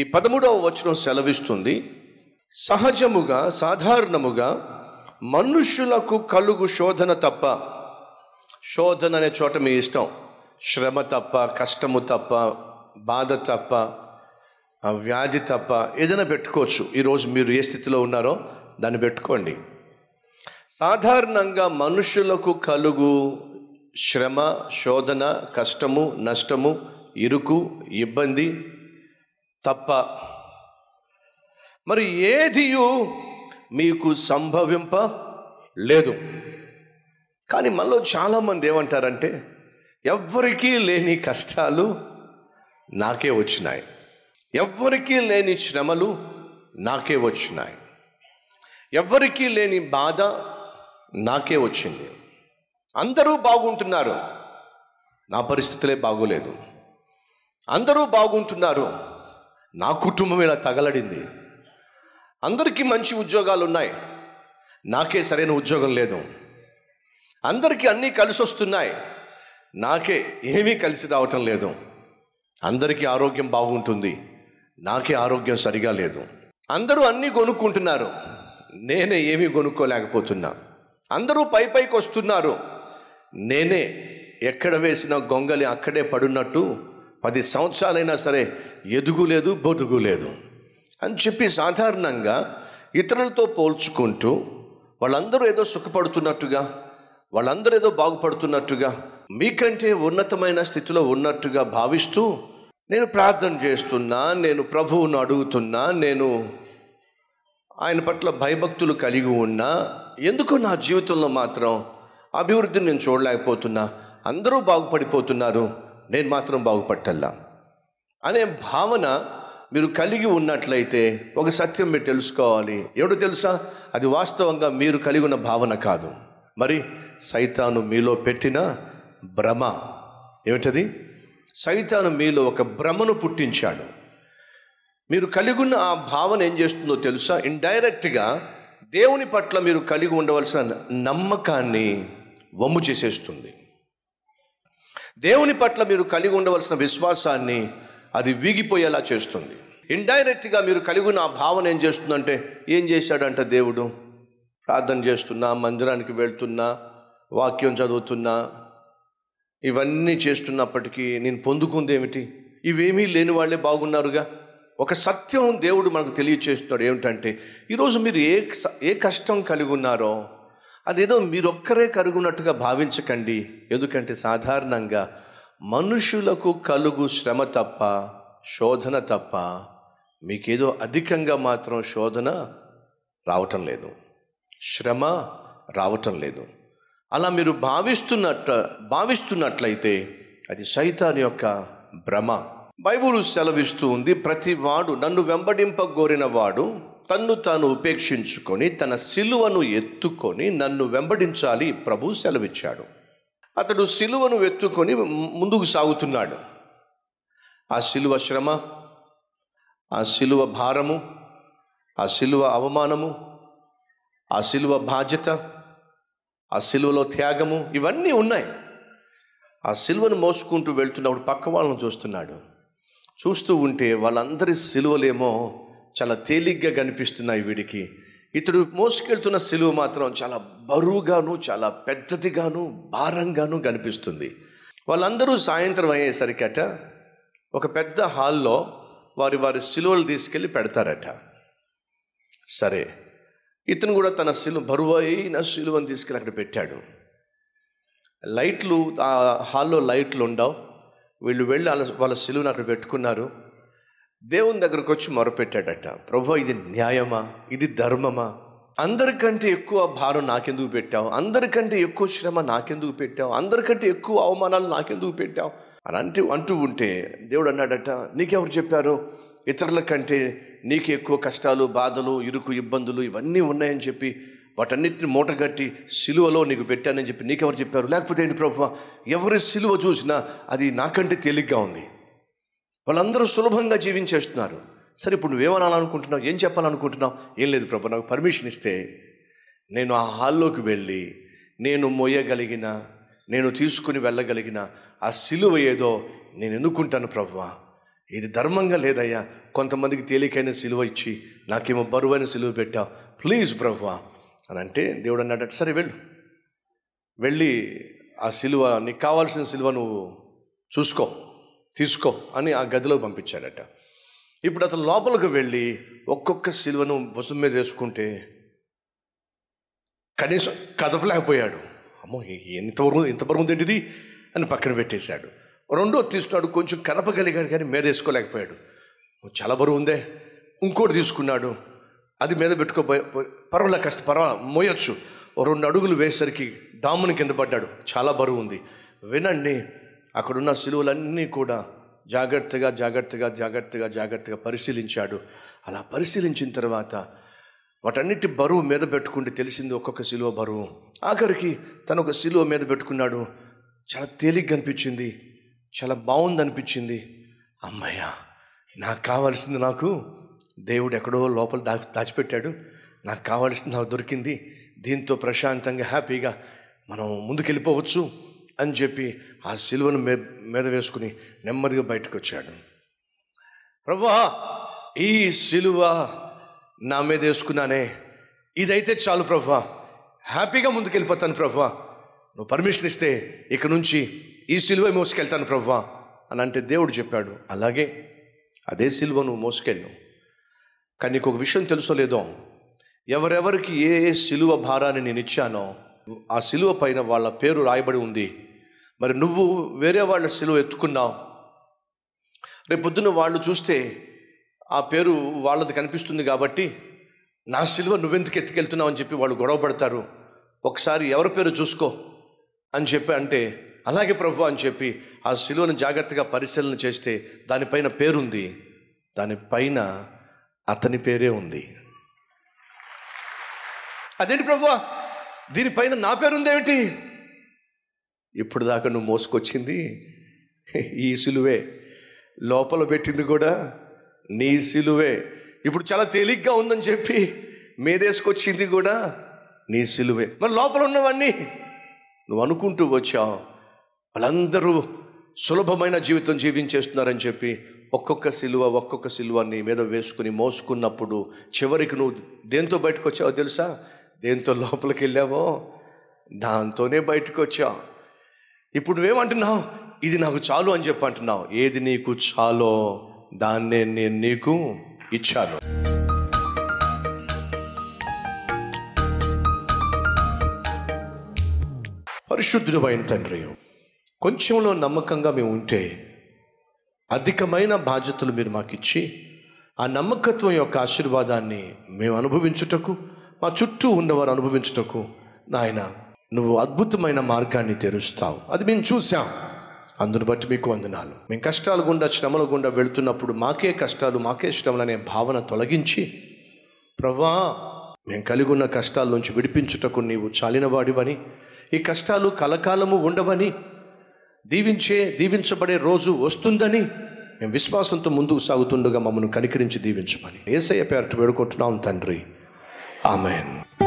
ఈ పదమూడవ వచనం సెలవిస్తుంది. సహజముగా సాధారణముగా మనుష్యులకు కలుగు శోధన తప్ప శోధన అనే చోట మీ ఇష్టం. శ్రమ తప్ప కష్టము తప్ప బాధ తప్ప వ్యాధి తప్ప ఏదైనా పెట్టుకోవచ్చు. ఈరోజు మీరు ఏ స్థితిలో ఉన్నారో దాన్ని పెట్టుకోండి. సాధారణంగా మనుషులకు కలుగు శ్రమ శోధన కష్టము నష్టము ఇరుకు ఇబ్బంది తప్ప మరి ఏదియు మీకు సంభవింప లేదు. కానీ మనలో చాలామంది ఏమంటారంటే ఎవ్వరికీ లేని కష్టాలు నాకే వచ్చినాయి. ఎవ్వరికీ లేని శ్రమలు నాకే వచ్చినాయి. ఎవ్వరికీ లేని బాధ నాకే వచ్చింది. అందరూ బాగుంటున్నారు. నా పరిస్థితులే బాగోలేదు. అందరూ బాగుంటున్నారు. నా కుటుంబం ఇలా తగలడింది. అందరికీ మంచి ఉద్యోగాలు ఉన్నాయి నాకే సరైన ఉద్యోగం లేదు. అందరికీ అన్నీ కలిసి వస్తున్నాయి నాకే ఏమీ కలిసి రావటం లేదు. అందరికీ ఆరోగ్యం బాగుంటుంది. నాకే ఆరోగ్యం సరిగా లేదు. అందరూ అన్నీ కొనుక్కుంటున్నారు నేనే ఏమీ కొనుక్కోలేకపోతున్నా అందరూ పై పైకి వస్తున్నారు. నేనే ఎక్కడ వేసిన గొంగలి అక్కడే పడున్నట్టు పది సంవత్సరాలైనా సరే ఎదుగు లేదు బొదుగు లేదు అని చెప్పి సాధారణంగా ఇతరులతో పోల్చుకుంటూ వాళ్ళందరూ ఏదో సుఖపడుతున్నట్టుగా వాళ్ళందరూ ఏదో బాగుపడుతున్నట్టుగా మీకంటే ఉన్నతమైన స్థితిలో ఉన్నట్టుగా భావిస్తూ నేను ప్రార్థన చేస్తున్నా నేను ప్రభువును అడుగుతున్నా నేను ఆయన పట్ల భయభక్తులు కలిగి ఉన్నా ఎందుకు నా జీవితంలో మాత్రం అభివృద్ధిని నేను చూడలేకపోతున్నా అందరూ బాగుపడిపోతున్నారు నేను మాత్రం బాగుపట్టల్లా అనే భావన మీరు కలిగి ఉన్నట్లయితే ఒక సత్యం మీరు తెలుసుకోవాలి. ఎవడు తెలుసా? అది వాస్తవంగా మీరు కలిగి ఉన్న భావన కాదు. మరి సైతాను మీలో పెట్టిన భ్రమ. ఏమిటది? సైతాను మీలో ఒక భ్రమను పుట్టించాడు. మీరు కలిగి ఉన్న ఆ భావన ఏం చేస్తుందో తెలుసా? ఇండైరెక్ట్గా దేవుని పట్ల మీరు కలిగి ఉండవలసిన నమ్మకాన్ని వమ్ము చేసేస్తుంది. దేవుని పట్ల మీరు కలిగి ఉండవలసిన విశ్వాసాన్ని అది వీగిపోయేలా చేస్తుంది. ఇండైరెక్ట్గా మీరు కలిగి ఉన్న ఆ భావన ఏం చేస్తుందంటే ఏం చేశాడంట దేవుడు? ప్రార్థన చేస్తున్నా మందిరానికి వెళ్తున్నా వాక్యం చదువుతున్నా ఇవన్నీ చేస్తున్నప్పటికీ నేను పొందుకుంది ఏమిటి? ఇవేమీ లేని వాళ్ళే బాగున్నారుగా? ఒక సత్యం దేవుడు మనకు తెలియచేస్తున్నాడు ఏమిటంటే ఈరోజు మీరు ఏ స- ఏ కష్టం కలిగి ఉన్నారో అదేదో మీరొక్కరే కరుగున్నట్టుగా భావించకండి. ఎందుకంటే సాధారణంగా మనుషులకు కలుగు శ్రమ తప్ప శోధన తప్ప మీకేదో అధికంగా మాత్రం శోధన రావటం లేదు. శ్రమ రావటం లేదు. అలా మీరు భావిస్తున్నట్ట భావిస్తున్నట్లయితే అది సైతాన్ యొక్క భ్రమ. బైబుల్ సెలవిస్తూ ఉంది ప్రతి వాడు నన్ను వెంబడింపగోరిన వాడు తన్ను తాను ఉపేక్షించుకొని తన సిలువను ఎత్తుకొని నన్ను వెంబడించాలి ప్రభు సెలవిచ్చాడు. అతడు సిలువను ఎత్తుకొని ముందుకు సాగుతున్నాడు. ఆ సిలువ శ్రమ ఆ సిలువ భారము ఆ సిలువ అవమానము ఆ సిలువ బాధ్యత ఆ సిలువలో త్యాగము ఇవన్నీ ఉన్నాయి. ఆ సిలువను మోసుకుంటూ వెళ్తున్నప్పుడు పక్క వాళ్ళని చూస్తున్నాడు. చూస్తూ ఉంటే వాళ్ళందరి సిలువలేమో చాలా తేలిగ్గా కనిపిస్తున్నాయి వీడికి. ఇతడు మోసుకెళ్తున్న సిలువ మాత్రం చాలా బరువుగాను చాలా పెద్దదిగాను భారంగాను కనిపిస్తుంది. వాళ్ళందరూ సాయంత్రం అయ్యేసరికట ఒక పెద్ద హాల్లో వారి వారి సిలువలు తీసుకెళ్ళి పెడతారట. సరే ఇతను కూడా తన సిలువ బరువు అయిన సిలువను తీసుకెళ్ళి అక్కడ పెట్టాడు. లైట్లు ఆ హాల్లో లైట్లు ఉండవు. వీళ్ళు వెళ్ళి వాళ్ళ వాళ్ళ సిలువను అక్కడ పెట్టుకున్నారు. దేవుని దగ్గరకు వచ్చి మొరపెట్టాడట ప్రభు ఇది న్యాయమా? ఇది ధర్మమా? అందరికంటే ఎక్కువ భారం నాకెందుకు పెట్టావు? అందరికంటే ఎక్కువ శ్రమ నాకెందుకు పెట్టావు? అందరికంటే ఎక్కువ అవమానాలు నాకెందుకు పెట్టావు? అని అంటూ అంటూ ఉంటే దేవుడు అన్నాడట నీకెవరు చెప్పారు? ఇతరుల కంటే నీకు ఎక్కువ కష్టాలు బాధలు ఇరుకు ఇబ్బందులు ఇవన్నీ ఉన్నాయని చెప్పి వాటన్నిటిని మూటగట్టి సిలువలో నీకు పెట్టానని చెప్పి నీకెవరు చెప్పారు? లేకపోతే ఏంటి ప్రభు ఎవరి సిలువ చూసినా అది నాకంటే తేలిగ్గా ఉంది. వాళ్ళందరూ సులభంగా జీవించేస్తున్నారు. సరే ఇప్పుడు నువ్వేమనాలనుకుంటున్నావు? ఏం చెప్పాలనుకుంటున్నావు? ఏం లేదు ప్రభు నాకు పర్మిషన్ ఇస్తే నేను ఆ హాల్లోకి వెళ్ళి నేను మోయగలిగిన నేను తీసుకుని వెళ్ళగలిగిన ఆ సిలువ ఏదో నేను ఎన్నుకుంటాను ప్రభువా. ఇది ధర్మంగా లేదయ్యా. కొంతమందికి తేలికైన సిలువ ఇచ్చి నాకేమో బరువైన సిలువ పెట్టావు. ప్లీజ్ ప్రభువా. అని అంటే దేవుడు అన్నాడట సరే వెళ్ళు. వెళ్ళి ఆ సిలువ నీకు కావాల్సిన సిలువ నువ్వు చూసుకో. తీసుకో అని ఆ గదిలో పంపించాడట. ఇప్పుడు అతను లోపలికి వెళ్ళి ఒక్కొక్క సిలువను భుజం మీద వేసుకుంటే కనీసం కదపలేకపోయాడు. అమ్మో ఏ- ఎంత ఏంటిది అని పక్కన పెట్టేశాడు. రెండో తీసుకున్నాడు కొంచెం కదపగలిగాడు కానీ మీద వేసుకోలేకపోయాడు. చాలా బరువు ఉందే. ఇంకోటి తీసుకున్నాడు. అది మీద పెట్టుకోపోయి పర్వాలే కాస్త పర్వాలే మోయొచ్చు. రెండు అడుగులు వేసరికి దాముని కింద పడ్డాడు. చాలా బరువు ఉంది. వినండి అక్కడున్న సిలువలన్నీ కూడా జాగ్రత్తగా జాగ్రత్తగా జాగ్రత్తగా జాగ్రత్తగా పరిశీలించాడు. అలా పరిశీలించిన తర్వాత వాటన్నిటి బరువు మీద పెట్టుకుంటే తెలిసింది ఒక్కొక్క సిలువ బరువు. ఆఖరికి తను ఒక సిలువ మీద పెట్టుకున్నాడు. చాలా తేలిగ్గా అనిపించింది. చాలా బాగుంది అనిపించింది నాకు కావాల్సింది నాకు దేవుడు ఎక్కడో లోపల దాచి దాచిపెట్టాడు. నాకు కావాల్సింది నాకు దొరికింది. దీంతో ప్రశాంతంగా హ్యాపీగా మనం ముందుకెళ్ళిపోవచ్చు. అని చెప్పి ఆ సిలువను మే మీద వేసుకుని నెమ్మదిగా బయటకు వచ్చాడు. ప్రభా ఈ సిలువ నా మీద వేసుకున్నానే. ఇదైతే చాలు ప్రభా. హ్యాపీగా ముందుకెళ్ళిపోతాను ప్రభా. నువ్వు పర్మిషన్ ఇస్తే ఇక నుంచి ఈ సిలువ మోసుకెళ్తాను ప్రభా అని అంటే దేవుడు చెప్పాడు. అలాగే అదే సిలువ నువ్వు మోసుకెళ్ళు. కానీ నీకు ఒక విషయం తెలుసో లేదో? ఎవరెవరికి ఏ ఏ సిలువ భారాన్ని నేను ఇచ్చానో ఆ సిలువ పైన వాళ్ళ పేరు రాయబడి ఉంది. మరి నువ్వు వేరే వాళ్ళ సిలువ ఎత్తుకున్నావు. రేపొద్దున వాళ్ళు చూస్తే ఆ పేరు వాళ్ళది కనిపిస్తుంది కాబట్టి నా సిలువ నువ్వెందుకు ఎత్తుకెళ్తున్నావు అని చెప్పి వాళ్ళు గొడవ పడతారు. ఒకసారి ఎవరి పేరు చూసుకో అని చెప్పి అంటే అలాగే ప్రభు అని చెప్పి ఆ సిలువను జాగ్రత్తగా పరిశీలన చేస్తే దానిపైన పేరుంది. దానిపైన అతని పేరే ఉంది. అదేంటి ప్రభు? దీనిపైన నా పేరుందేమిటి? ఇప్పుడు దాకా నువ్వు మోసుకొచ్చింది ఈ సిలువే. లోపల పెట్టింది కూడా నీ సిలువే. ఇప్పుడు చాలా తేలిగ్గా ఉందని చెప్పి మీదేసుకొచ్చింది కూడా నీ సిలువే. మరి లోపల ఉన్నవన్నీ నువ్వు అనుకుంటూ వచ్చావు. వాళ్ళందరూ సులభమైన జీవితం జీవించేస్తున్నారని చెప్పి ఒక్కొక్క సిలువ ఒక్కొక్క సిలువ నీ మీద వేసుకుని మోసుకున్నప్పుడు చివరికి నువ్వు దేంతో బయటకు వచ్చావో తెలుసా? దేంతో లోపలికి వెళ్ళావో దాంతోనే బయటకు వచ్చావు ఇప్పుడు నువ్వేమంటున్నావు? ఇది నాకు చాలు అని చెప్పి అంటున్నావు. ఏది నీకు చాలో దాన్నే నేను నీకు ఇచ్చాను. పరిశుద్ధుడు అయిన తండ్రి కొంచెంలో నమ్మకంగా మేము ఉంటే అధికమైన బాధ్యతలు మీరు మాకు ఇచ్చి ఆ నమ్మకత్వం యొక్క ఆశీర్వాదాన్ని మేము అనుభవించుటకు మా చుట్టూ ఉన్నవారు అనుభవించుటకు నాయన నువ్వు అద్భుతమైన మార్గాన్ని తెరుస్తావు. అది మేము చూసాం అందును బట్టి మీకు వందనాలు. మేము కష్టాలు గుండా శ్రమల గుండా వెళుతున్నప్పుడు మాకే కష్టాలు మాకే శ్రమలు అనే భావన తొలగించి ప్రభా మేము కలిగి ఉన్న కష్టాల నుంచి విడిపించుటకు నీవు చాలినవాడివని ఈ కష్టాలు కలకాలము ఉండవని దీవించే దీవించబడే రోజు వస్తుందని మేము విశ్వాసంతో ముందుకు సాగుతుండగా మమ్మల్ని కనికరించి దీవించమని. ఏసయ్య పేరట వేడుకుంటున్నాం తండ్రి. ఆమెన్.